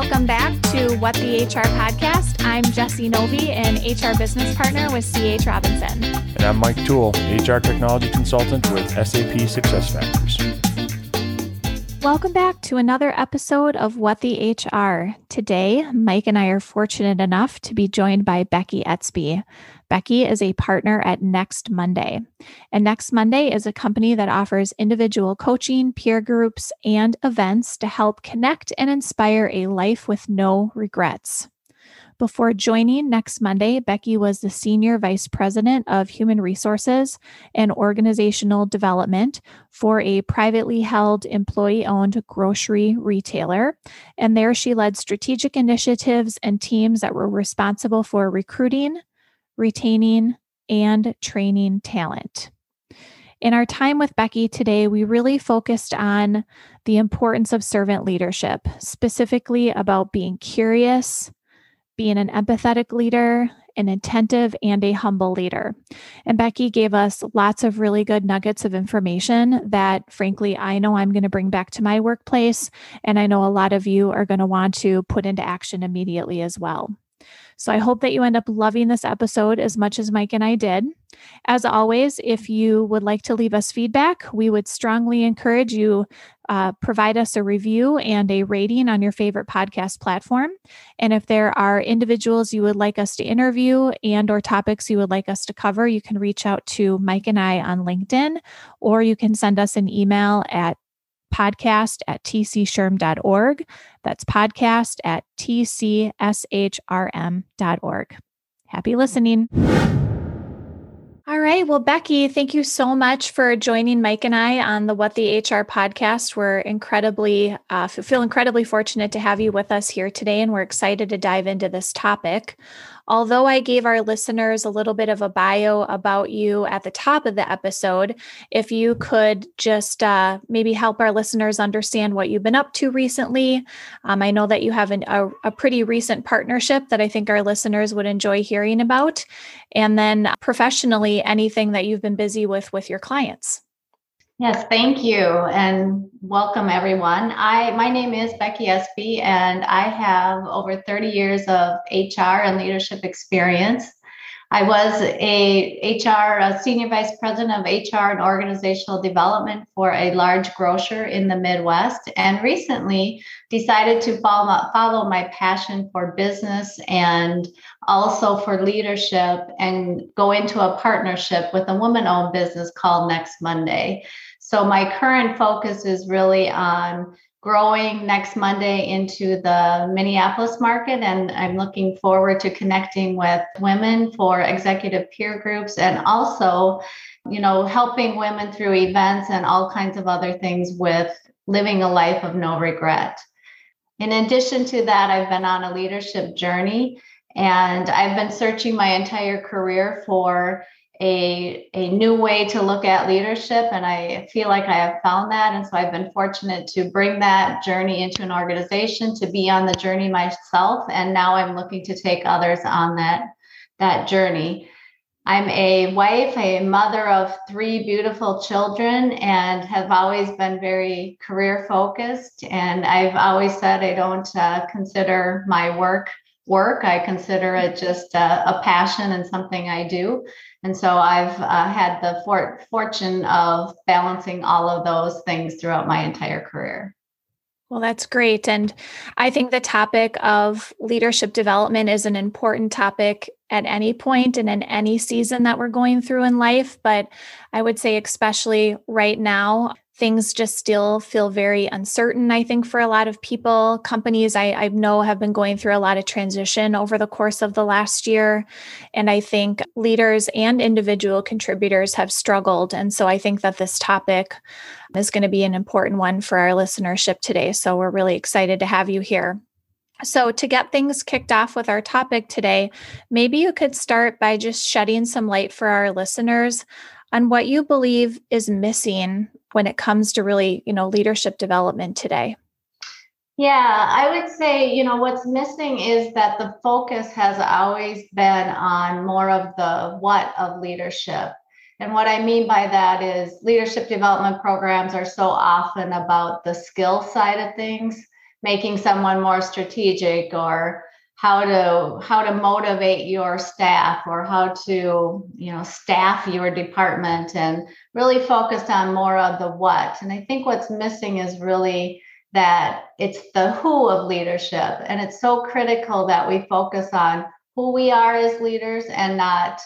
welcome back to What the HR podcast. I'm Jesse Novi, an HR business partner with CH Robinson. And I'm Mike Toole, HR technology consultant with SAP SuccessFactors. Welcome back to another episode of What the HR. Today, Mike and I are fortunate enough to be joined by Becky Etzby. Becky is a partner at Next Monday. And Next Monday is a company that offers individual coaching, peer groups, and events to help connect and inspire a life with no regrets. Before joining next Monday, Becky was the Senior Vice President of Human Resources and Organizational Development for a privately held employee owned grocery retailer. And there she led strategic initiatives and teams that were responsible for recruiting, retaining, and training talent. In our time with Becky today, we really focused on the importance of servant leadership, specifically about being curious, being an empathetic leader, an attentive, and a humble leader. And Becky gave us lots of really good nuggets of information that, frankly, I know I'm going to bring back to my workplace. And I know a lot of you are going to want to put into action immediately as well. So I hope that you end up loving this episode as much as Mike and I did. As always, if you would like to leave us feedback, we would strongly encourage you uh, provide us a review and a rating on your favorite podcast platform. And if there are individuals you would like us to interview and or topics you would like us to cover, you can reach out to Mike and I on LinkedIn, or you can send us an email at podcast at tcshrm.org. That's podcast at tcshrm.org. Happy listening. All right. Well, Becky, thank you so much for joining Mike and I on the What the HR podcast. We're incredibly, uh, feel incredibly fortunate to have you with us here today, and we're excited to dive into this topic. Although I gave our listeners a little bit of a bio about you at the top of the episode, if you could just uh, maybe help our listeners understand what you've been up to recently. Um, I know that you have an, a, a pretty recent partnership that I think our listeners would enjoy hearing about. And then professionally, anything that you've been busy with with your clients. Yes, thank you and welcome everyone. I my name is Becky Espy and I have over 30 years of HR and leadership experience. I was a HR a senior vice president of HR and organizational development for a large grocer in the Midwest and recently decided to follow, follow my passion for business and also for leadership and go into a partnership with a woman owned business called Next Monday. So my current focus is really on growing next Monday into the Minneapolis market. And I'm looking forward to connecting with women for executive peer groups and also, you know, helping women through events and all kinds of other things with living a life of no regret. In addition to that, I've been on a leadership journey and I've been searching my entire career for a, a new way to look at leadership. And I feel like I have found that. And so I've been fortunate to bring that journey into an organization, to be on the journey myself. And now I'm looking to take others on that, that journey. I'm a wife, a mother of three beautiful children, and have always been very career focused. And I've always said I don't uh, consider my work work. I consider it just a, a passion and something I do. And so I've uh, had the for- fortune of balancing all of those things throughout my entire career. Well, that's great. And I think the topic of leadership development is an important topic at any point and in any season that we're going through in life. But I would say, especially right now, things just still feel very uncertain, I think, for a lot of people. Companies I, I, know have been going through a lot of transition over the course of the last year. And I think leaders and individual contributors have struggled. And so I think that this topic is going to be an important one for our listenership today. So we're really excited to have you here. So, to get things kicked off with our topic today, maybe you could start by just shedding some light for our listeners on what you believe is missing when it comes to really, you know, leadership development today? Yeah, I would say, you know, what's missing is that the focus has always been on more of the what of leadership. And what I mean by that is leadership development programs are so often about the skill side of things making someone more strategic or how to how to motivate your staff or how to you know staff your department and really focused on more of the what. And i think what's missing is really that it's the who of leadership. And it's so critical that we focus on who we are as leaders and not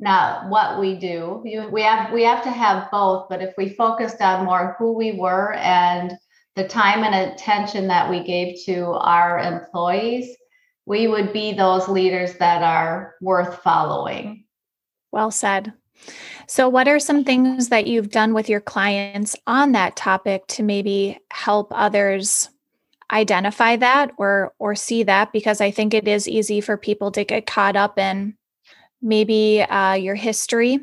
not what we do. You, we have we have to have both but if we focused on more who we were and the time and attention that we gave to our employees we would be those leaders that are worth following. Well said. So, what are some things that you've done with your clients on that topic to maybe help others identify that or or see that? Because I think it is easy for people to get caught up in maybe uh, your history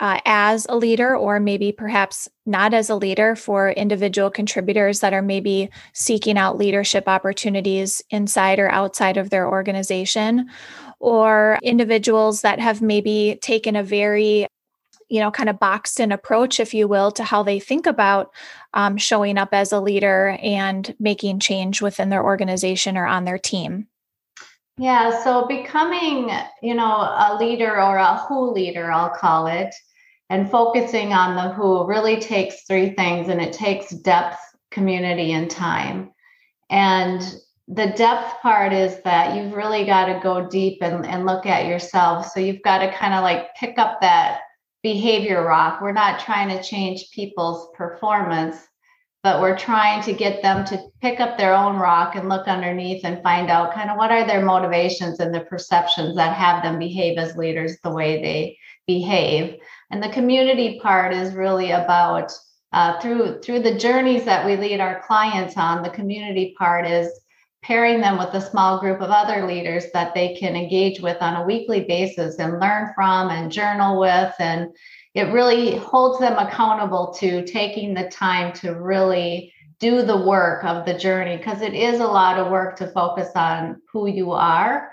uh, as a leader, or maybe perhaps not as a leader for individual contributors that are maybe seeking out leadership opportunities inside or outside of their organization, or individuals that have maybe taken a very you know, kind of boxed in approach, if you will, to how they think about um, showing up as a leader and making change within their organization or on their team. Yeah, so becoming, you know, a leader or a who leader, I'll call it, and focusing on the who really takes three things and it takes depth, community, and time. And the depth part is that you've really got to go deep and, and look at yourself. So you've got to kind of like pick up that behavior rock. We're not trying to change people's performance but we're trying to get them to pick up their own rock and look underneath and find out kind of what are their motivations and the perceptions that have them behave as leaders the way they behave. And the community part is really about uh, through through the journeys that we lead our clients on the community part is pairing them with a small group of other leaders that they can engage with on a weekly basis and learn from and journal with and it really holds them accountable to taking the time to really do the work of the journey because it is a lot of work to focus on who you are.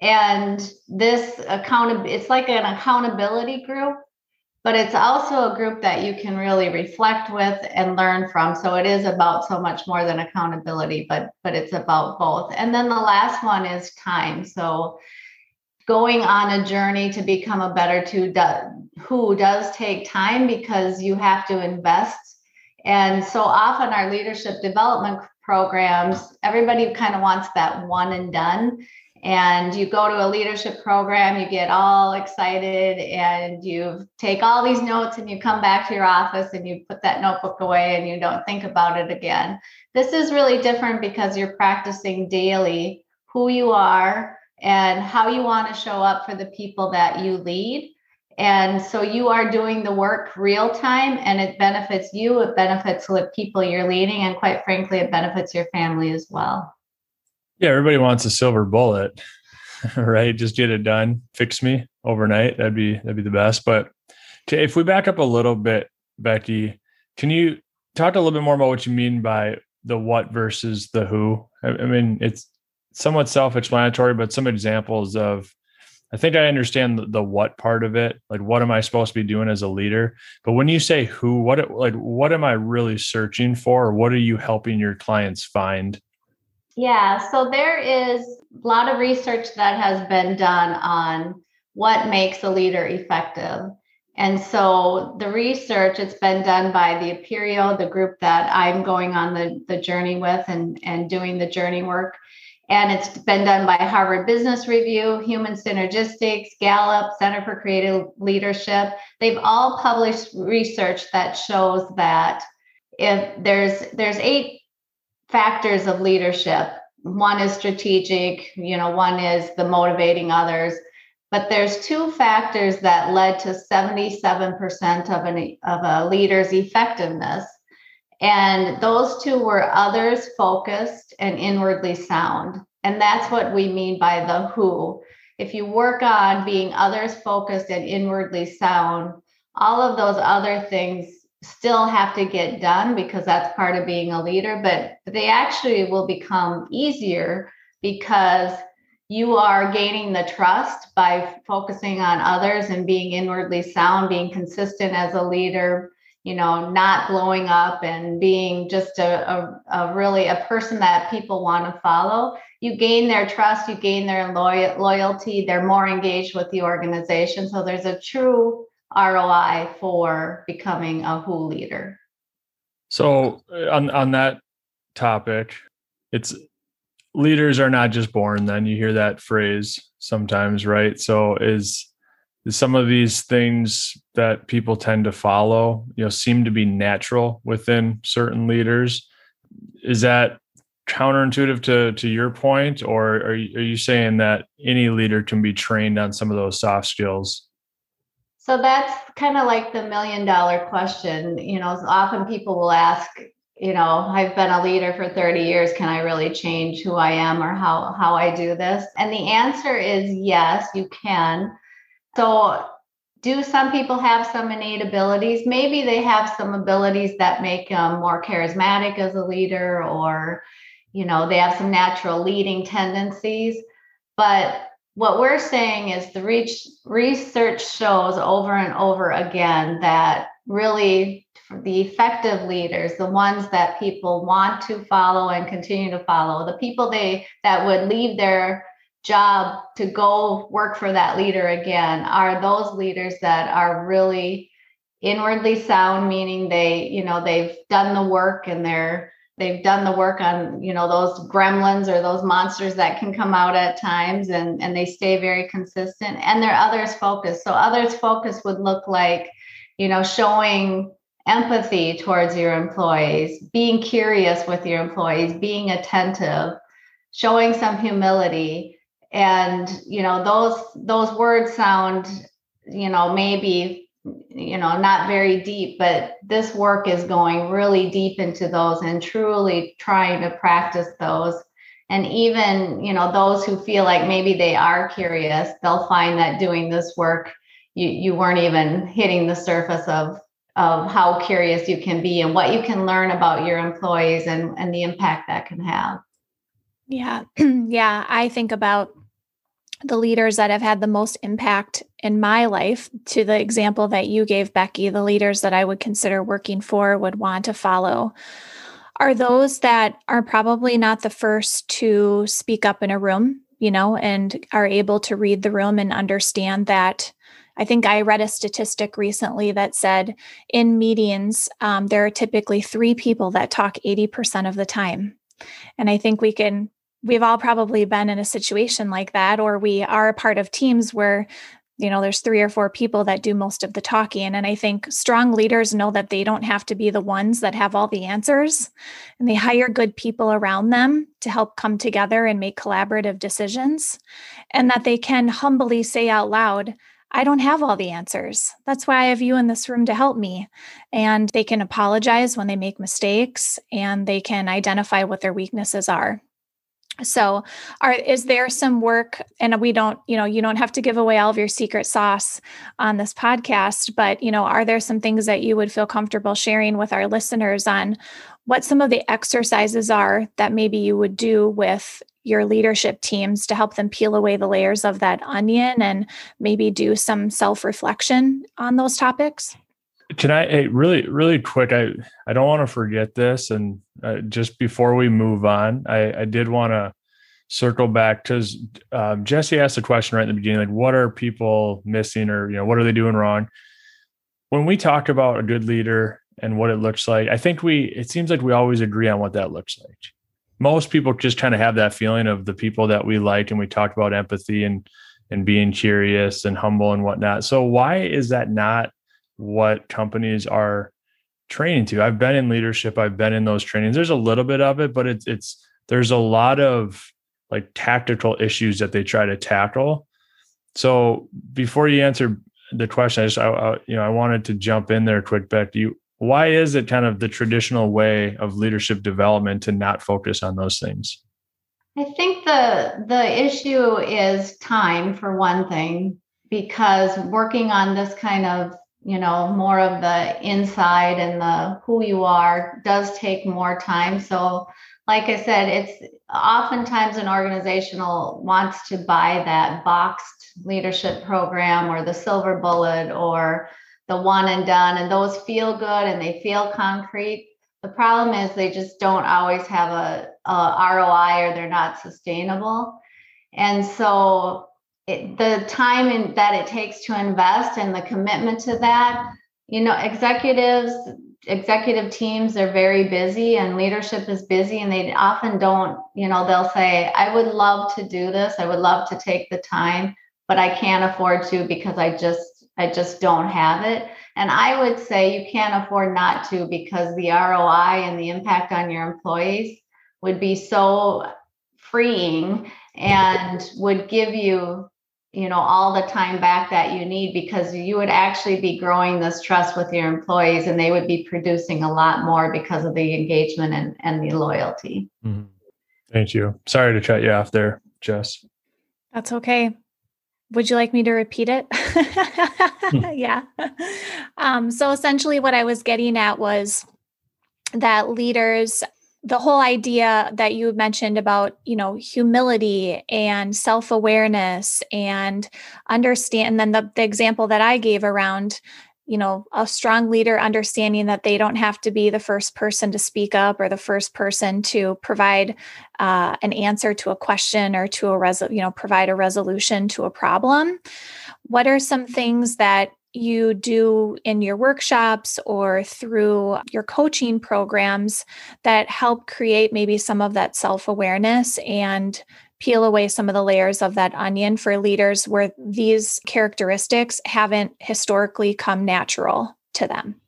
And this account it's like an accountability group but it's also a group that you can really reflect with and learn from. So it is about so much more than accountability but but it's about both. And then the last one is time. So going on a journey to become a better to who does take time because you have to invest. And so often our leadership development programs, everybody kind of wants that one and done. And you go to a leadership program, you get all excited and you take all these notes and you come back to your office and you put that notebook away and you don't think about it again. This is really different because you're practicing daily who you are and how you want to show up for the people that you lead and so you are doing the work real time and it benefits you, it benefits the people you're leading, and quite frankly, it benefits your family as well. Yeah, everybody wants a silver bullet, right? Just get it done, fix me overnight. That'd be that'd be the best. But if we back up a little bit, Becky, can you talk a little bit more about what you mean by the what versus the who? I, I mean, it's somewhat self-explanatory, but some examples of I think I understand the, the, what part of it. Like, what am I supposed to be doing as a leader? But when you say who, what like what am I really searching for? Or what are you helping your clients find? Yeah, so there is a lot of research that has been done on what makes a leader effective. And so the research, it's been done by the Apereo, the group that I'm going on the, the journey with and, and doing the journey work and it's been done by Harvard Business Review, Human Synergistics, Gallup, Center for Creative Leadership. They've all published research that shows that if there's there's eight factors of leadership. One is strategic, you know, one is the motivating others, but there's two factors that led to 77% of an of a leader's effectiveness. And those two were others focused and inwardly sound. And that's what we mean by the who. If you work on being others focused and inwardly sound, all of those other things still have to get done because that's part of being a leader, but they actually will become easier because you are gaining the trust by focusing on others and being inwardly sound, being consistent as a leader, you know, not blowing up and being just a, a, a really a person that people want to follow, you gain their trust, you gain their loyal, loyalty, they're more engaged with the organization. So there's a true ROI for becoming a WHO leader. So uh, on on that topic, it's leaders are not just born then you hear that phrase sometimes right so is some of these things that people tend to follow you know seem to be natural within certain leaders. Is that counterintuitive to to your point or are you, are you saying that any leader can be trained on some of those soft skills? So that's kind of like the million dollar question. You know often people will ask you know i've been a leader for 30 years. Can i really change who i am or how how i do this? And the answer is yes you can so do some people have some innate abilities? Maybe they have some abilities that make them more charismatic as a leader or you know they have some natural leading tendencies. But what we're saying is the reach, research shows over and over again that really the effective leaders the ones that people want to follow and continue to follow the people they that would leave their job to go work for that leader again are those leaders that are really inwardly sound meaning they you know they've done the work and they're they've done the work on you know those gremlins or those monsters that can come out at times and and they stay very consistent and they're others focused. So others focus would look like you know showing empathy towards your employees being curious with your employees being attentive showing some humility and you know those those words sound you know maybe you know not very deep but this work is going really deep into those and truly trying to practice those. And even you know those who feel like maybe they are curious they'll find that doing this work you you weren't even hitting the surface of of how curious you can be and what you can learn about your employees and and the impact that can have. Yeah. Yeah i think about the leaders that have had the most impact in my life, to the example that you gave, Becky, the leaders that I would consider working for would want to follow, are those that are probably not the first to speak up in a room, you know, and are able to read the room and understand that. I think I read a statistic recently that said in meetings, um, there are typically three people that talk 80% of the time. And I think we can we've all probably been in a situation like that or we are a part of teams where you know there's three or four people that do most of the talking and i think strong leaders know that they don't have to be the ones that have all the answers and they hire good people around them to help come together and make collaborative decisions and that they can humbly say out loud I don't have all the answers. That's why I have you in this room to help me. And they can apologize when they make mistakes and they can identify what their weaknesses are. So, are is there some work and we don't, you know, you don't have to give away all of your secret sauce on this podcast, but you know, are there some things that you would feel comfortable sharing with our listeners on what some of the exercises are that maybe you would do with your leadership teams to help them peel away the layers of that onion and maybe do some self-reflection on those topics? Can I hey, really, really quick? I I don't want to forget this, and uh, just before we move on, I, I did want to circle back because um, Jesse asked a question right in the beginning, like, what are people missing, or you know, what are they doing wrong? When we talk about a good leader and what it looks like, I think we it seems like we always agree on what that looks like. Most people just kind of have that feeling of the people that we like, and we talk about empathy and and being curious and humble and whatnot. So why is that not what companies are training to. I've been in leadership, I've been in those trainings. There's a little bit of it, but it's it's there's a lot of like tactical issues that they try to tackle. So before you answer the question, I just I, I, you know I wanted to jump in there quick, Beck. You why is it kind of the traditional way of leadership development to not focus on those things? I think the the issue is time for one thing, because working on this kind of you know more of the inside and the who you are does take more time so like i said it's oftentimes an organizational wants to buy that boxed leadership program or the silver bullet or the one and done, and those feel good and they feel concrete. The problem is they just don't always have a, a ROI or they're not sustainable. And so it, the time in, that it takes to invest and the commitment to that, you know, executives, executive teams are very busy and leadership is busy and they often don't, you know, they'll say, I would love to do this. I would love to take the time, but I can't afford to because I just, I just don't have it. And I would say you can't afford not to because the ROI and the impact on your employees would be so freeing and would give you you know all the time back that you need because you would actually be growing this trust with your employees and they would be producing a lot more because of the engagement and, and the loyalty. Mm-hmm. thank you. Sorry to cut you off there jess. That's okay. Would you like me to repeat it? Hmm. yeah. Um, so essentially what i was getting at was that leaders the whole idea that you mentioned about you know humility and self-awareness and understand and then the, the example that i gave around you know a strong leader understanding that they don't have to be the first person to speak up or the first person to provide uh, an answer to a question or to a res- you know provide a resolution to a problem. What are some things that you do in your workshops or through your coaching programs that help create maybe some of that self awareness and peel away some of the layers of that onion for leaders where these characteristics haven't historically come natural to them?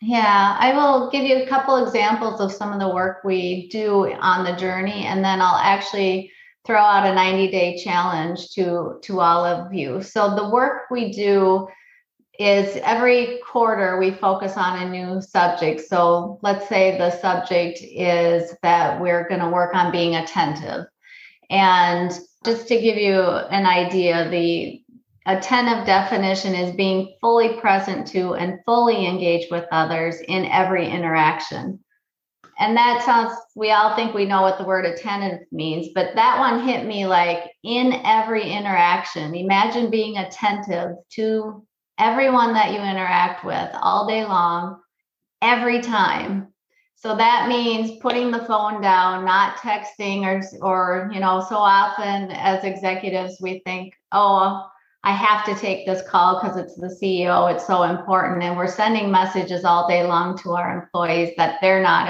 Yeah, I will give you a couple examples of some of the work we do on the journey, and then I'll actually throw out a 90 day challenge to to all of you. So the work we do is every quarter we focus on a new subject. So let's say the subject is that we're going to work on being attentive. And just to give you an idea, the attentive definition is being fully present to and fully engaged with others in every interaction. And that sounds, we all think we know what the word attentive means, but that one hit me like in every interaction. Imagine being attentive to everyone that you interact with all day long, every time. So that means putting the phone down, not texting or or you know, so often as executives we think, "Oh, I have to take this call because it's the CEO, it's so important." And we're sending messages all day long to our employees that they're not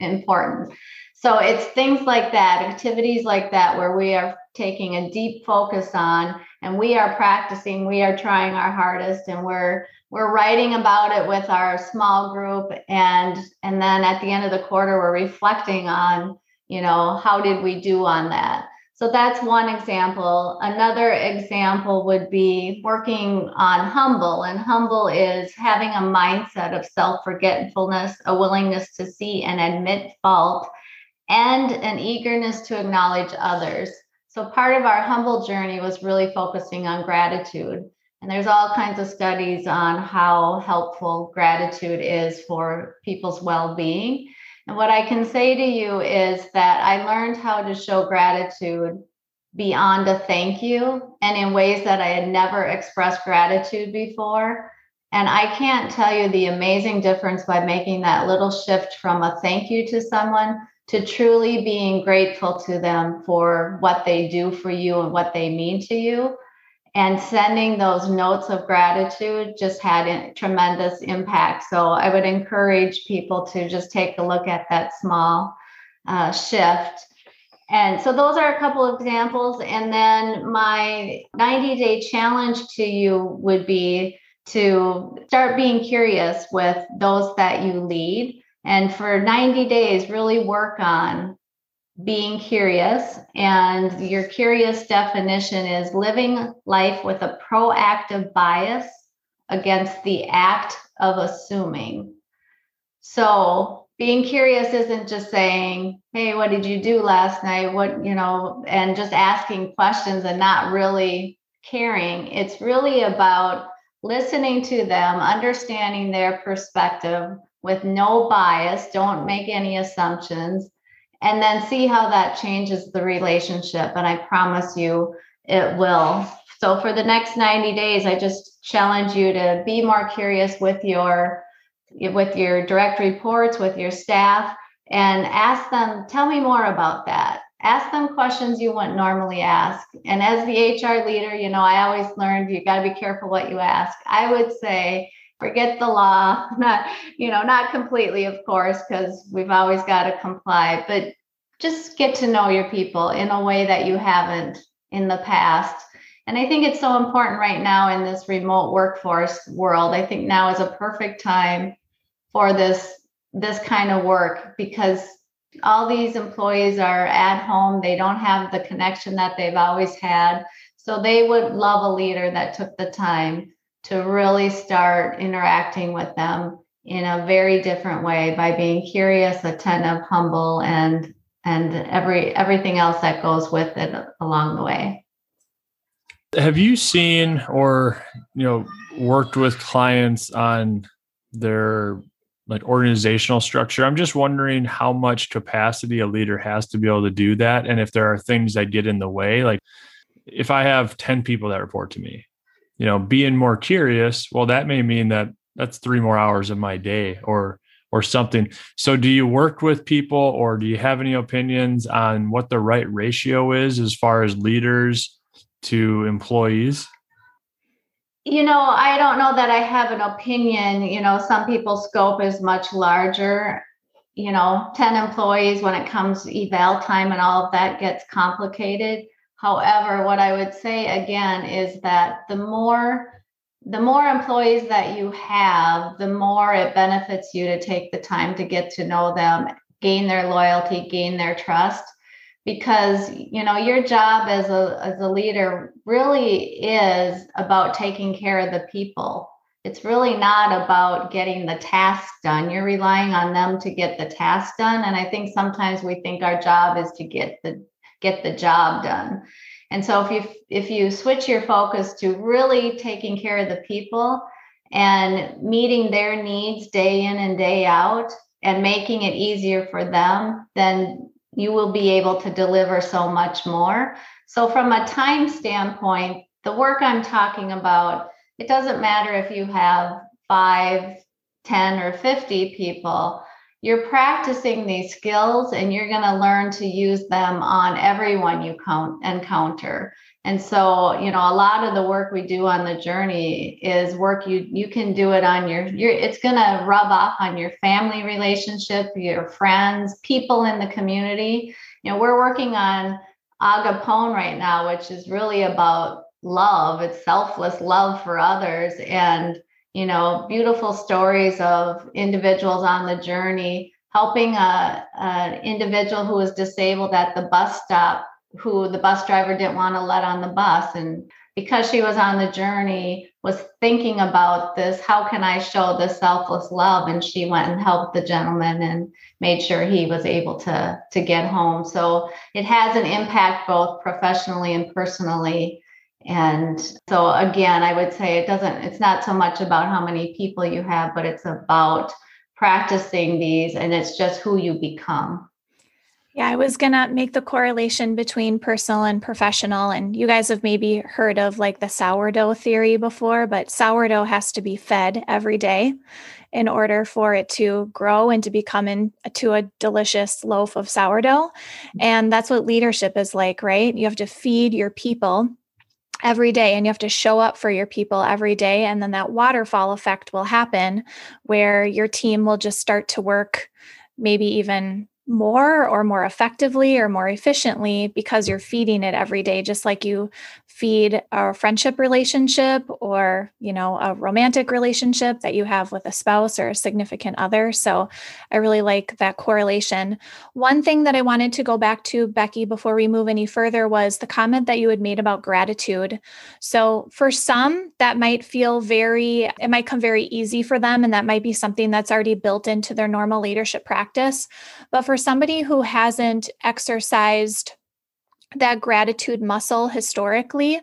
important. So it's things like that, activities like that where we are taking a deep focus on and we are practicing we are trying our hardest and we're we're writing about it with our small group and and then at the end of the quarter we're reflecting on you know how did we do on that? So that's one example. Another example would be working on humble and humble is having a mindset of self-forgetfulness a willingness to see and admit fault and an eagerness to acknowledge others so part of our humble journey was really focusing on gratitude. And there's all kinds of studies on how helpful gratitude is for people's well being. And what I can say to you is that I learned how to show gratitude beyond a thank you and in ways that I had never expressed gratitude before. And I can't tell you the amazing difference by making that little shift from a thank you to someone to truly being grateful to them for what they do for you and what they mean to you. And sending those notes of gratitude just had a tremendous impact. So I would encourage people to just take a look at that small uh, shift. And so those are a couple of examples. And then my 90 day challenge to you would be to start being curious with those that you lead and for 90 days, really work on being curious. And your curious definition is living life with a proactive bias against the act of assuming. So, being curious isn't just saying, Hey, what did you do last night? What, you know, and just asking questions and not really caring. It's really about listening to them, understanding their perspective, with no bias, don't make any assumptions, and then see how that changes the relationship. And I promise you, it will So for the next 90 days, I just challenge you to be more curious with your with your direct reports, with your staff, and ask them, tell me more about that. Ask them questions you wouldn't normally ask. And as the HR leader, you know, I always learned you got to be careful what you ask. I would say, forget the law, not, you know, not completely, of course, because we've always got to comply, but just get to know your people in a way that you haven't in the past. And I think it's so important right now in this remote workforce world. I think now is a perfect time for this this kind of work because all these employees are at home they don't have the connection that they've always had so they would love a leader that took the time to really start interacting with them in a very different way by being curious attentive humble and and every everything else that goes with it along the way have you seen or you know worked with clients on their like organizational structure. I'm just wondering how much capacity a leader has to be able to do that. And if there are things that get in the way, like if I have 10 people that report to me, you know, being more curious, well, that may mean that that's three more hours of my day or or something. So do you work with people or do you have any opinions on what the right ratio is as far as leaders to employees? You know, I don't know that I have an opinion. You know, some people's scope is much larger. You know, 10 employees when it comes eval time and all of that gets complicated. However, what I would say again is that the more the more employees that you have, the more it benefits you to take the time to get to know them, gain their loyalty, gain their trust. Because you know your job as a as a leader really is about taking care of the people. It's really not about getting the task done. You're relying on them to get the task done. And i think sometimes we think our job is to get the get the job done and so if you if you switch your focus to really taking care of the people and meeting their needs day in and day out and making it easier for them then you will be able to deliver so much more. So, from a time standpoint, the work I'm talking about, it doesn't matter if you have five, 10, or 50 people. You're practicing these skills and you're going to learn to use them on everyone you count, encounter. And so, you know, a lot of the work we do on the journey is work you you can do it on your your it's going to rub off on your family relationship, your friends, people in the community. You know, we're working on Agapone right now, which is really about love. It's selfless love for others and, you know, beautiful stories of individuals on the journey helping a, an individual was disabled at the bus stop who the bus driver didn't want to let on the bus. And because she was on the journey was thinking about this how can i show this selfless love? And she went and helped the gentleman and made sure he was able to to get home. So it has an impact both professionally and personally and so again i would say it doesn't it's not so much about how many people you have but it's about practicing these and it's just who you become yeah, I was going to make the correlation between personal and professional. And you guys have maybe heard of like the sourdough theory before, but sourdough has to be fed every day in order for it to grow and to become into a delicious loaf of sourdough. Mm-hmm. And that's what leadership is like, right? You have to feed your people every day and you have to show up for your people every day. And then that waterfall effect will happen where your team will just start to work maybe even more or more effectively or more efficiently because you're feeding it every day just like you feed a friendship relationship or you know a romantic relationship that you have with a spouse or a significant other. So i really like that correlation. One thing that i wanted to go back to becky before we move any further was the comment that you had made about gratitude. So for some that might feel very it might come very easy for them and that might be something that's already built into their normal leadership practice. But for somebody who hasn't exercised that gratitude muscle historically,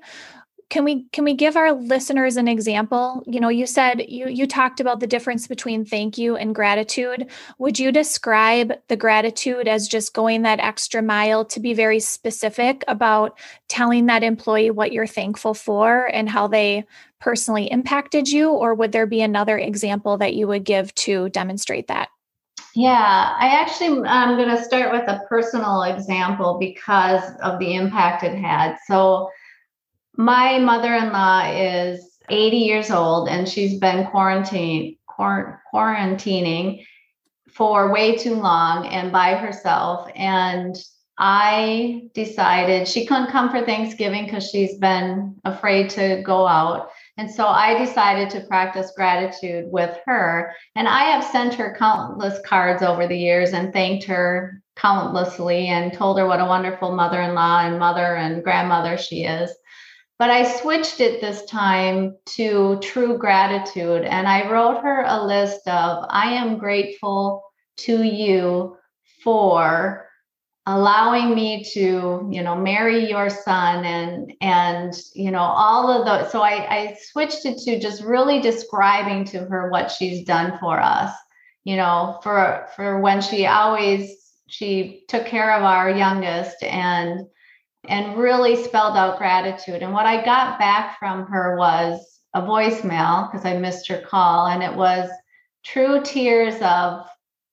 can we can we give our listeners an example? You know, you said you you talked about the difference between thank you and gratitude. Would you describe the gratitude as just going that extra mile to be very specific about telling that employee what you're thankful for and how they personally impacted you or would there be another example that you would give to demonstrate that? Yeah, I actually I'm going to start with a personal example because of the impact it had. So my mother-in-law is 80 years old and she's been quarantine quarantining for way too long and by herself and I decided she couldn't come for Thanksgiving because she's been afraid to go out. And so I decided to practice gratitude with her. And I have sent her countless cards over the years and thanked her countlessly and told her what a wonderful mother in law and mother and grandmother she is. But I switched it this time to true gratitude. And I wrote her a list of I am grateful to you for allowing me to you know marry your son and and you know all of those so I, I switched it to just really describing to her what she's done for us you know for for when she always she took care of our youngest and and really spelled out gratitude. And what i got back from her was a voicemail because i missed her call and it was true tears of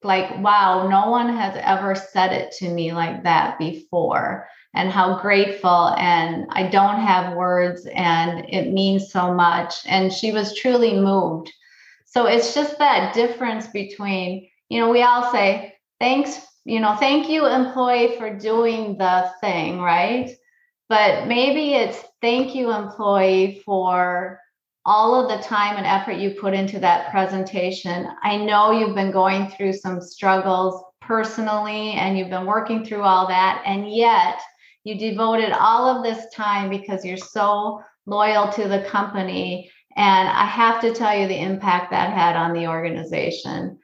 like, wow, no one has ever said it to me like that before. And how grateful, and I don't have words, and it means so much. And she was truly moved. So it's just that difference between, you know, we all say, thanks, you know, thank you, employee, for doing the thing, right? But maybe it's thank you, employee, for all of the time and effort you put into that presentation. I know you've been going through some struggles personally and you've been working through all that. And yet you devoted all of this time because you're so loyal to the company. And I have to tell you the impact that had on the organization.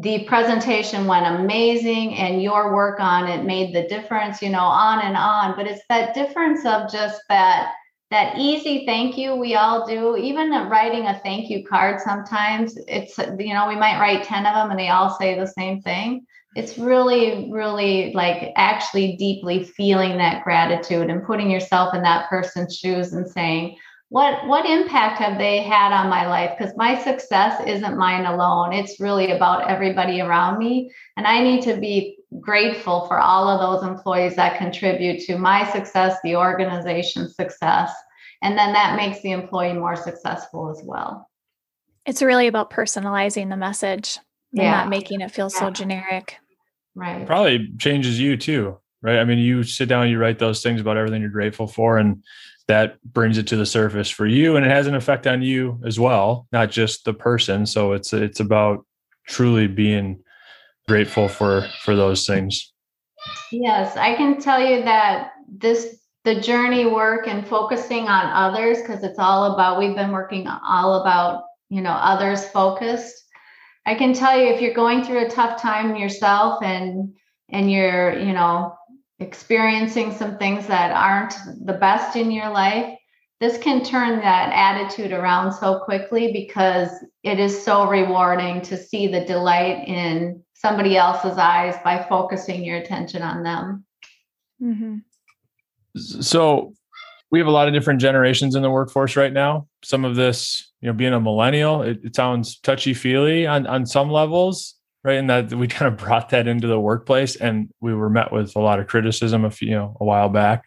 The presentation went amazing, and your work on it made the difference, you know, on and on. But it's that difference of just that that easy thank you we all do even writing a thank you card sometimes it's you know we might write 10 of them and they all say the same thing. It's really really like actually deeply feeling that gratitude and putting yourself in that person's shoes and saying what what impact have they had on my life? Because my success isn't mine alone. It's really about everybody around me. And i need to be grateful for all of those employees that contribute to my success, the organization's success. And then that makes the employee more successful as well. It's really about personalizing the message and yeah. not making it feel yeah. so generic. Right. Probably changes you too, right? I mean, you sit down, you write those things about everything you're grateful for, and that brings it to the surface for you, and it has an effect on you as well, not just the person. So it's it's about truly being grateful for for those things. Yes i can tell you that this the journey work and focusing on others because it's all about we've been working all about you know others focused. I can tell you if you're going through a tough time yourself and and you're you know experiencing some things that aren't the best in your life this can turn that attitude around so quickly because it is so rewarding to see the delight in somebody else's eyes by focusing your attention on them. Mm-hmm. So we have a lot of different generations in the workforce right now. Some of this, you know, being a millennial, it, it sounds touchy feely on, on some levels, right? And that we kind of brought that into the workplace and we were met with a lot of criticism a few, you know, a while back.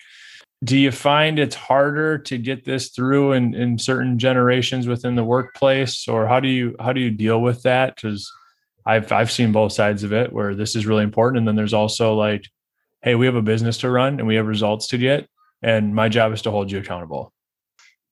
Do you find it's harder to get this through in, in certain generations within the workplace or how do you, how do you deal with that? Cause I've I've seen both sides of it where this is really important, and then there's also like, hey, we have a business to run and we have results to get, and my job is to hold you accountable.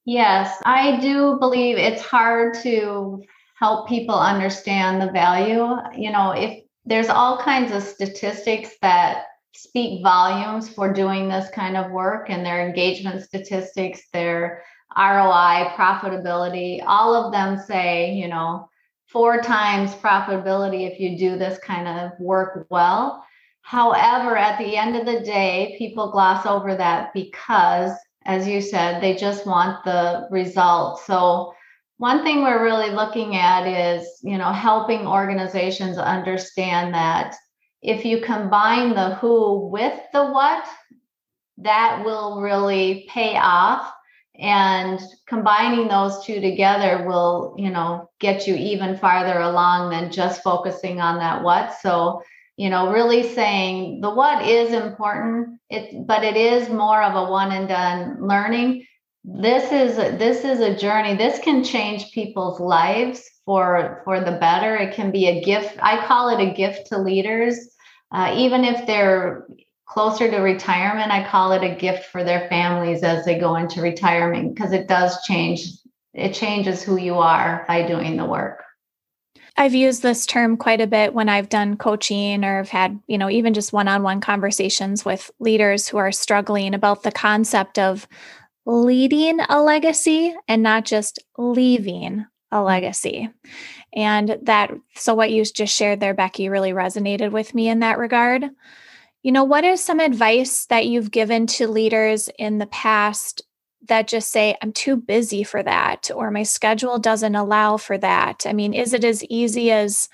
Yes, I do believe it's hard to help people understand the value. You know, if there's all kinds of statistics that speak volumes for doing this kind of work and their engagement statistics, their ROI, profitability, all of them say, you know, four times profitability if you do this kind of work well. However, at the end of the day, people gloss over that because as you said, they just want the result. So one thing we're really looking at is, you know, helping organizations understand that if you combine the who with the what, that will really pay off. And combining those two together will you know get you even farther along than just focusing on that what. So you know really saying the what is important it but it is more of a one and done learning. This is this is a journey. This can change people's lives for for the better. It can be a gift. I call it a gift to leaders. Uh, even if they're closer to retirement i call it a gift for their families as they go into retirement because it does change it changes who you are by doing the work. I've used this term quite a bit when I've done coaching or have had, you know, even just one on one conversations with leaders who are struggling about the concept of leading a legacy and not just leaving a legacy. And that, so what you just shared there, Becky, really resonated with me in that regard. You know, what is some advice that you've given to leaders in the past that just say, I'm too busy for that, or my schedule doesn't allow for that? I mean, is it as easy as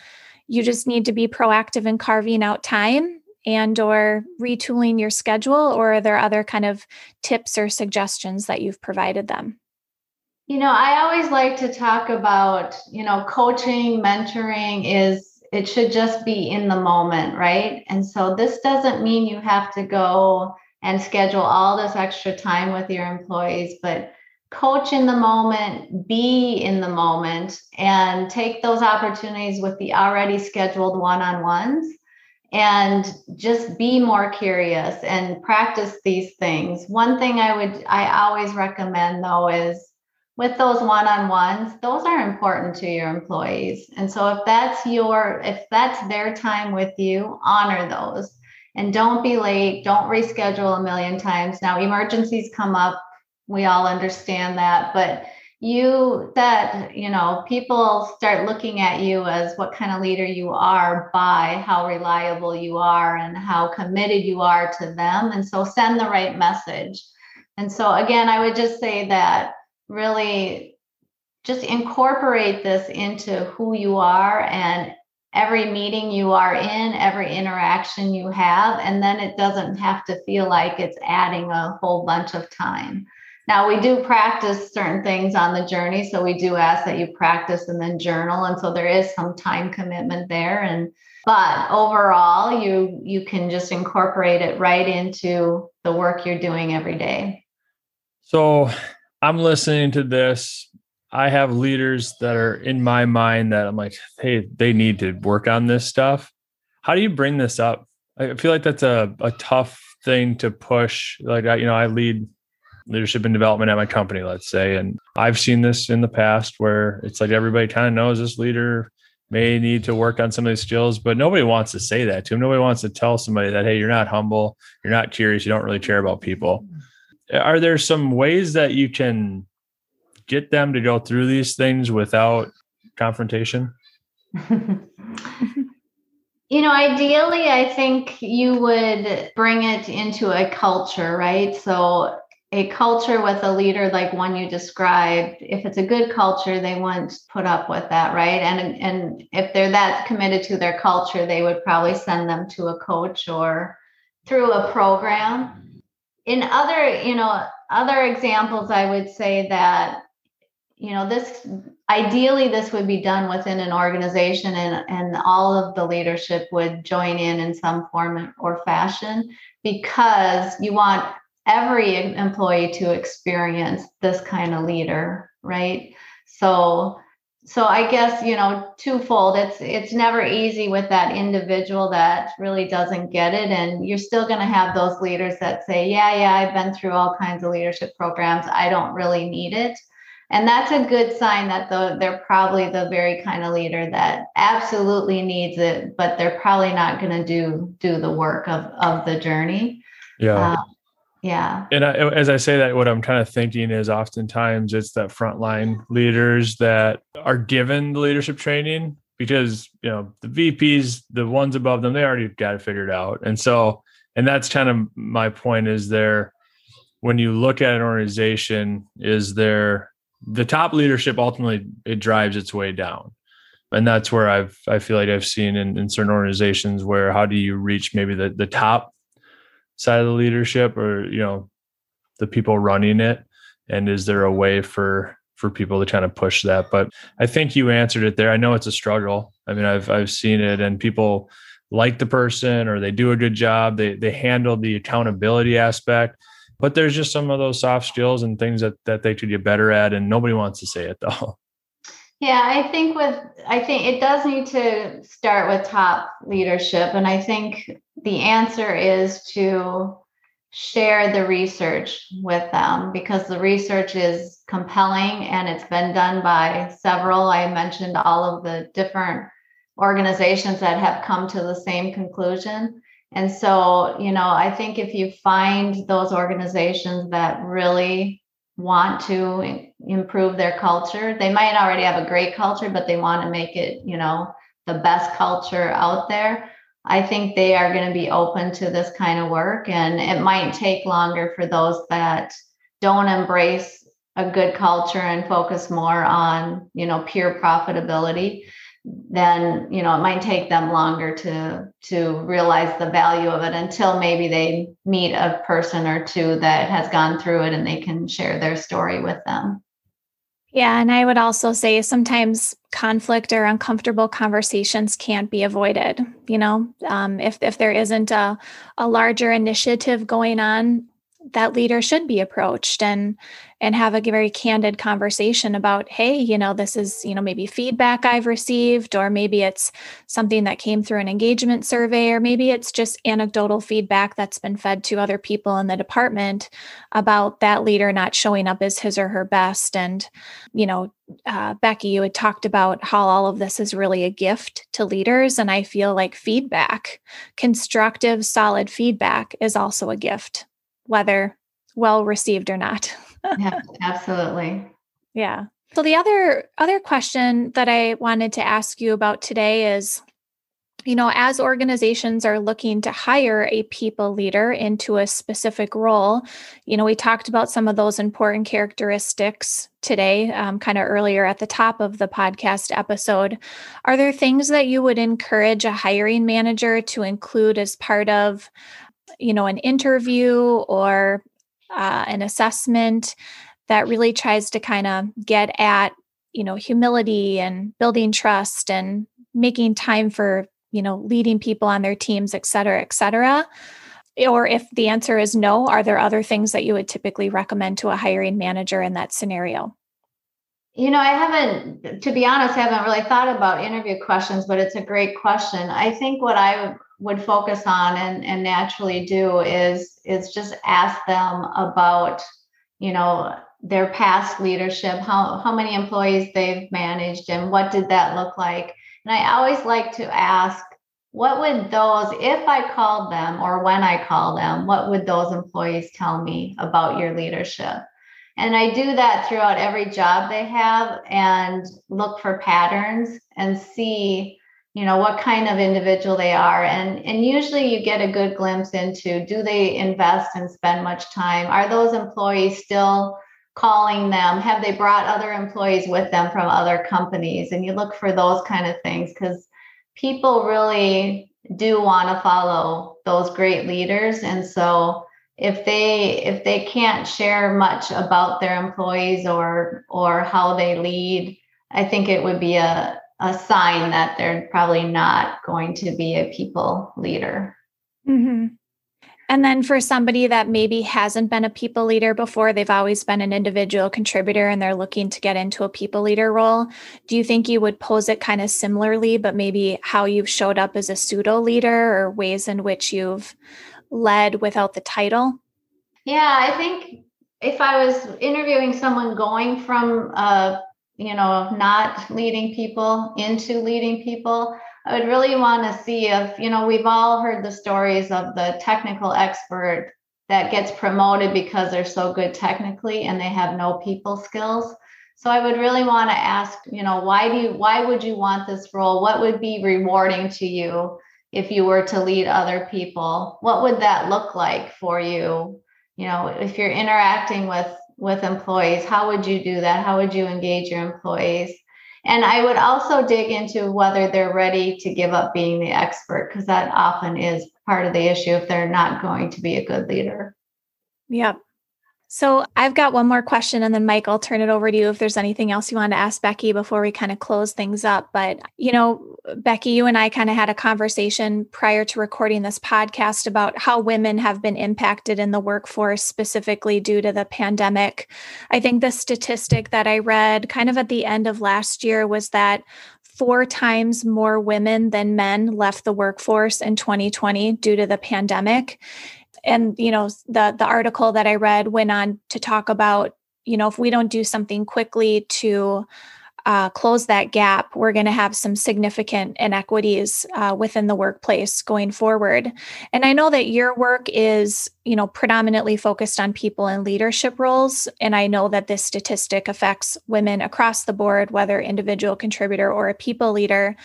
you just need to be proactive in carving out time and or retooling your schedule or are there other kind of tips or suggestions that you've provided them you know i always like to talk about you know coaching mentoring is it should just be in the moment right and so this doesn't mean you have to go and schedule all this extra time with your employees but coach in the moment, be in the moment, and take those opportunities with the already scheduled one on ones and just be more curious and practice these things. One thing I would I always recommend though is with those one-on-ones, those are important to your employees. And so if that's your if that's their time with you, honor those. And don't be late, don't reschedule a million times. Now emergencies come up, we all understand that, but you that you know people start looking at you as what kind of leader you are by how reliable you are and how committed you are to them and so send the right message and so again i would just say that really just incorporate this into who you are and every meeting you are in every interaction you have and then it doesn't have to feel like it's adding a whole bunch of time now we do practice certain things on the journey. So we do ask that you practice and then journal. And so there is some time commitment there. And but overall, you you can just incorporate it right into the work you're doing every day. So I'm listening to this. I have leaders that are in my mind that I'm like, hey, they need to work on this stuff. How do you bring this up? I feel like that's a, a tough thing to push. Like, I, you know, I lead leadership and development at my company, let's say. And I've seen this in the past where it's like everybody kind of knows this leader may need to work on some of these skills, but nobody wants to say that to him. Nobody wants to tell somebody that, hey, you're not humble, you're not curious, you don't really care about people. Are there some ways that you can get them to go through these things without confrontation? You know, ideally, I think you would bring it into a culture, right? So a culture with a leader like one you described if it's a good culture they want to put up with that right and and if they're that committed to their culture they would probably send them to a coach or through a program in other you know other examples i would say that you know this ideally this would be done within an organization and and all of the leadership would join in in some form or fashion because you want every employee to experience this kind of leader right? So so i guess you know twofold. It's it's never easy with that individual that really doesn't get it and you're still going to have those leaders that say yeah yeah i've been through all kinds of leadership programs. I don't really need it. And that's a good sign that the, they're probably the very kind of leader that absolutely needs it but they're probably not going to do do the work of of the journey. Yeah. Uh, yeah. And I, as I say that, what I'm kind of thinking is oftentimes it's that frontline leaders that are given the leadership training because, you know, the VPs, the ones above them, they already got it figured out. And so, and that's kind of my point is they're when you look at an organization, is there the top leadership ultimately it drives its way down and that's where I've I feel like I've seen in, in certain organizations where how do you reach maybe the the top side of the leadership or you know the people running it? And is there a way for for people to kind of push that? But I think you answered it there. I know it's a struggle. I mean I've I've seen it and people like the person or they do a good job. They they handle the accountability aspect. But there's just some of those soft skills and things that that they could get better at and nobody wants to say it though. Yeah, I think with I think it does need to start with top leadership. And I think the answer is to share the research with them because the research is compelling and it's been done by several I mentioned all of the different organizations that have come to the same conclusion. And so, you know, I think if you find those organizations that really want to improve their culture. They might already have a great culture, but they want to make it, you know, the best culture out there. I think they are going to be open to this kind of work. And it might take longer for those that don't embrace a good culture and focus more on, you know, pure profitability then you know it might take them longer to to realize the value of it until maybe they meet a person or two that has gone through it and they can share their story with them yeah and i would also say sometimes conflict or uncomfortable conversations can't be avoided you know? Um, if if there isn't a, a larger initiative going on that leader should be approached and and have a very candid conversation about hey you know this is you know maybe feedback i've received or maybe it's something that came through an engagement survey or maybe it's just anecdotal feedback that's been fed to other people in the department about that leader not showing up as his or her best and you know uh, becky you had talked about how all of this is really a gift to leaders and i feel like feedback constructive solid feedback is also a gift whether well received or not. Yeah, absolutely. Yeah. So the other other question that I wanted to ask you about today is you know, as organizations are looking to hire a people leader into a specific role, you know, we talked about some of those important characteristics today, um, kind of earlier at the top of the podcast episode. Are there things that you would encourage a hiring manager to include as part of you know an interview or uh, an assessment that really tries to kind of get at you know humility and building trust and making time for you know leading people on their teams et cetera et cetera. Or if the answer is no are there other things that you would typically recommend to a hiring manager in that scenario? You know i haven't to be honest I haven't really thought about interview questions but it's a great question. I think what i would focus on and, and naturally do is is just ask them about you know their past leadership how how many employees they've managed and what did that look like? And i always like to ask what would those if i called them or when i call them what would those employees tell me about your leadership? And i do that throughout every job they have and look for patterns and see you know what kind of individual they are. And and usually you get a good glimpse into do they invest and spend much time? Are those employees still calling them? Have they brought other employees with them from other companies? And you look for those kind of things because people really do want to follow those great leaders. And so if they if they can't share much about their employees or or how they lead i think it would be a a sign that they're probably not going to be a people leader. Mm-hmm. And then for somebody that maybe hasn't been a people leader before, they've always been an individual contributor and they're looking to get into a people leader role. Do you think you would pose it kind of similarly, but maybe how you've showed up as a pseudo leader or ways in which you've led without the title? Yeah, I think if I was interviewing someone going from a you know, not leading people into leading people. I would really want to see if, you know, we've all heard the stories of the technical expert that gets promoted because they're so good technically and they have no people skills. So I would really want to ask, you know, why do you why would you want this role? What would be rewarding to you if you were to lead other people? What would that look like for you? you know, if you're interacting with with employees, how would you do that? How would you engage your employees? And I would also dig into whether they're ready to give up being the expert, because that often is part of the issue if they're not going to be a good leader. Yep. So I've got one more question, and then Mike, I'll turn it over to you if there's anything else you want to ask Becky before we kind of close things up. But, you know, Becky, you and I kind of had a conversation prior to recording this podcast about how women have been impacted in the workforce, specifically due to the pandemic. I think the statistic that I read kind of at the end of last year was that four times more women than men left the workforce in 2020 due to the pandemic and you know the the article that i read went on to talk about you know if we don't do something quickly to uh, close that gap, we're going to have some significant inequities uh, within the workplace going forward. And I know that your work is, you know, predominantly focused on people in leadership roles, and I know that this statistic affects women across the board, whether individual contributor or a people leader.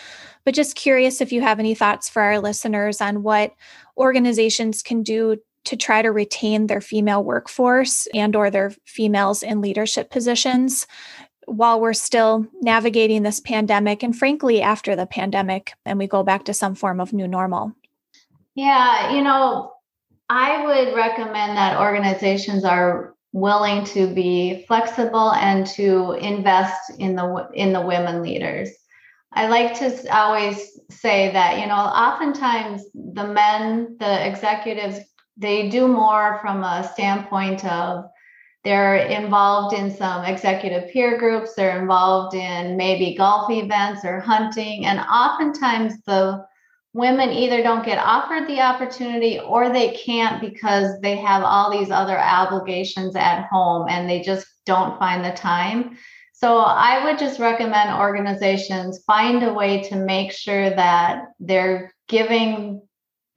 But just curious if you have any thoughts for our listeners on what organizations can do to try to retain their female workforce and or their females in leadership positions while we're still navigating this pandemic and frankly after the pandemic and we go back to some form of new normal. Yeah you know i would recommend that organizations are willing to be flexible and to invest in the in the women leaders. I like to always say that, you know, oftentimes the men, the executives they do more from a standpoint of they're involved in some executive peer groups they're involved in maybe golf events or hunting and oftentimes the women either don't get offered the opportunity or they can't because they have all these other obligations at home and they just don't find the time. So i would just recommend organizations find a way to make sure that they're giving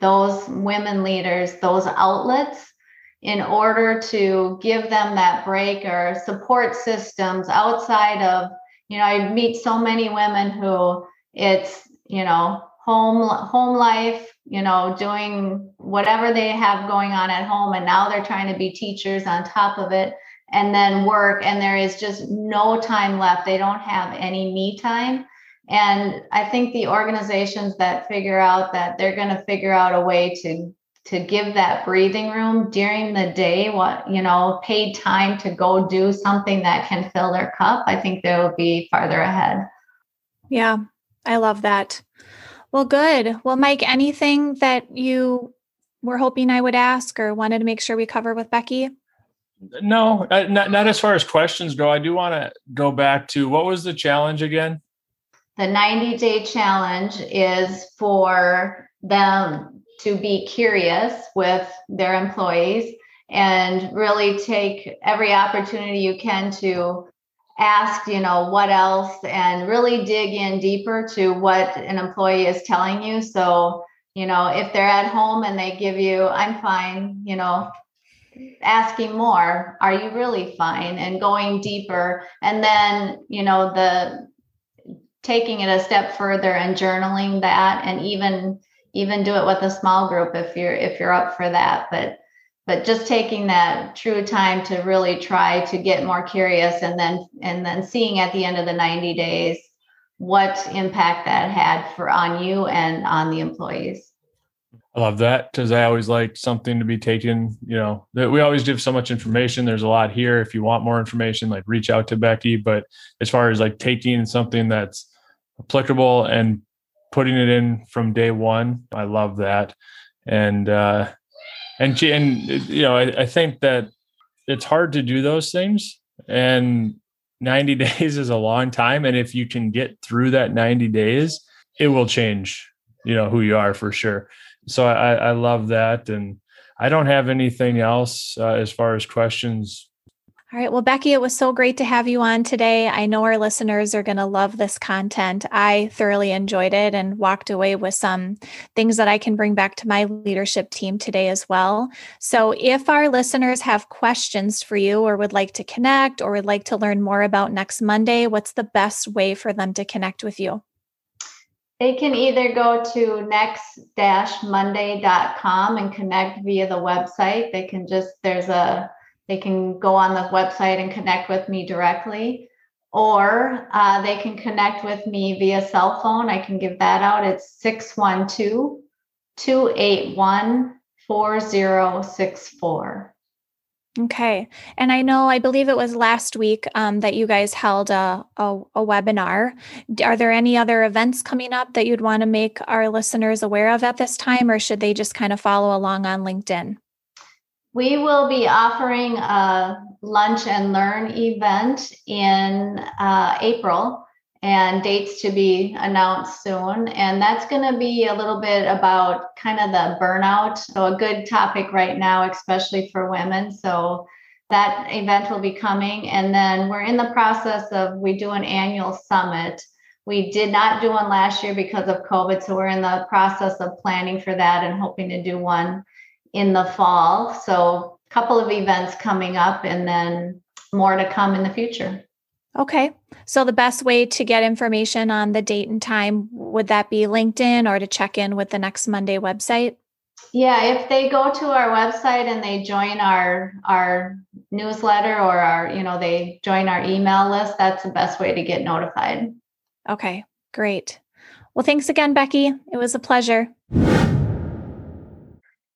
those women leaders those outlets in order to give them that break or support systems outside of you know i meet so many women who it's you know home home life you know doing whatever they have going on at home and now they're trying to be teachers on top of it and then work and there is just no time left. They don't have any me time and I think the organizations that figure out that they're going to figure out a way to to give that breathing room during the day, what you know, paid time to go do something that can fill their cup, I think they will be farther ahead. Yeah, I love that. Well, good. Well, Mike, anything that you were hoping I would ask or wanted to make sure we cover with Becky? No, uh, not, not as far as questions go. I do want to go back to what was the challenge again? The 90 day challenge is for them to be curious with their employees and really take every opportunity you can to ask, you know, what else and really dig in deeper to what an employee is telling you. So, you know, if they're at home and they give you, I'm fine, you know, asking more, are you really fine? And going deeper. And then, you know, the taking it a step further and journaling that and even even do it with a small group if you're if you're up for that but but just taking that true time to really try to get more curious and then and then seeing at the end of the 90 days what impact that had for on you and on the employees I love that because I always like something to be taken. You know, that we always give so much information. There's a lot here. If you want more information, like reach out to Becky. But as far as like taking something that's applicable and putting it in from day one. I love that. And, uh, and, and, you know, I, I think that it's hard to do those things and 90 days is a long time. And if you can get through that 90 days, it will change, you know, who you are for sure. So I, I love that. And I don't have anything else uh, as far as questions all right. Well, Becky, it was so great to have you on today. I know our listeners are going to love this content. I thoroughly enjoyed it and walked away with some things that I can bring back to my leadership team today as well. So, if our listeners have questions for you or would like to connect or would like to learn more about next Monday, what's the best way for them to connect with you? They can either go to next-monday.com and connect via the website. They can just, there's a, they can go on the website and connect with me directly. Or uh, they can connect with me via cell phone. I can give that out. It's 612 281 4064. Okay. And I know, I believe it was last week um, that you guys held a, a, a, webinar. Are there any other events coming up that you'd want to make our listeners aware of at this time, or should they just kind of follow along on LinkedIn? We will be offering a lunch and learn event in uh, April and dates to be announced soon. And that's going to be a little bit about kind of the burnout. So, a good topic right now, especially for women. So, that event will be coming. And then we're in the process of, we do an annual summit. We did not do one last year because of COVID. So, we're in the process of planning for that and hoping to do one in the fall. So, a couple of events coming up and then more to come in the future. Okay. So the best way to get information on the date and time would that be LinkedIn or to check in with the next Monday website? Yeah, if they go to our website and they join our our newsletter or our, you know, they join our email list, that's the best way to get notified. Okay, great. Well, thanks again, Becky. It was a pleasure.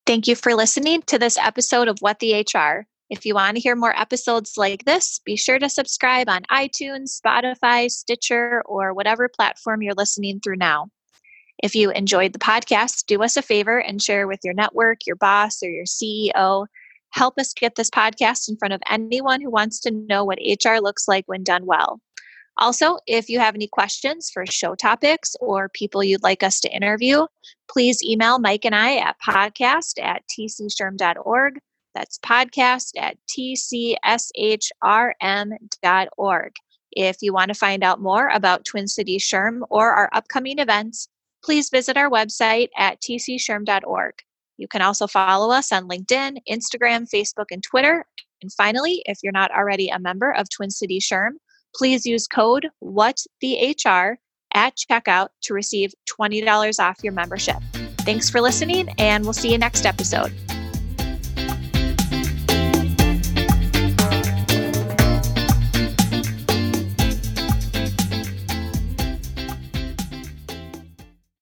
Thank you for listening to this episode of What the HR. If you want to hear more episodes like this, be sure to subscribe on iTunes, Spotify, Stitcher, or whatever platform you're listening through now. If you enjoyed the podcast, do us a favor and share with your network, your boss, or your CEO. Help us get this podcast in front of anyone who wants to know what HR looks like when done well. Also, if you have any questions for show topics or people you'd like us to interview, please email Mike and I at podcast at tcshrm.org that's podcast at tcshrm.org. If you want to find out more about Twin Cities SHRM or our upcoming events, please visit our website at tcshrm.org. You can also follow us on LinkedIn, Instagram, Facebook, and Twitter. And finally, if you're not already a member of Twin Cities SHRM, please use code WhatTheHR at checkout to receive $20 off your membership. Thanks for listening, and we'll see you next episode.